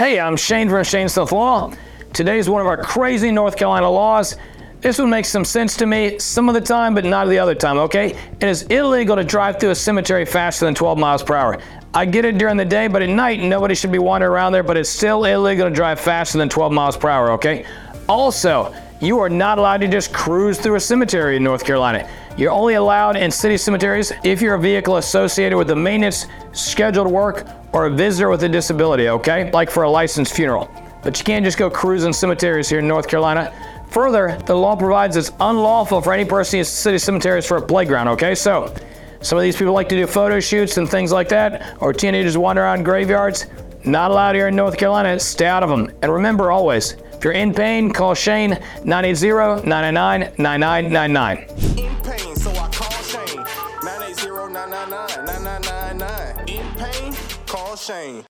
Hey, I'm Shane from Shane Smith Law. Today's one of our crazy North Carolina laws. This one makes some sense to me some of the time, but not the other time, okay? It is illegal to drive through a cemetery faster than 12 miles per hour. I get it during the day, but at night, nobody should be wandering around there, but it's still illegal to drive faster than 12 miles per hour, okay? Also, you are not allowed to just cruise through a cemetery in North Carolina. You're only allowed in city cemeteries if you're a vehicle associated with the maintenance, scheduled work, or a visitor with a disability, okay? Like for a licensed funeral. But you can't just go cruising cemeteries here in North Carolina. Further, the law provides it's unlawful for any person to use city cemeteries for a playground, okay? So, some of these people like to do photo shoots and things like that, or teenagers wander around graveyards. Not allowed here in North Carolina. Stay out of them. And remember always, if you're in pain, call Shane 980 999 9999. In pain, so I call Shane. 980-999-9999. In pain, call Shane.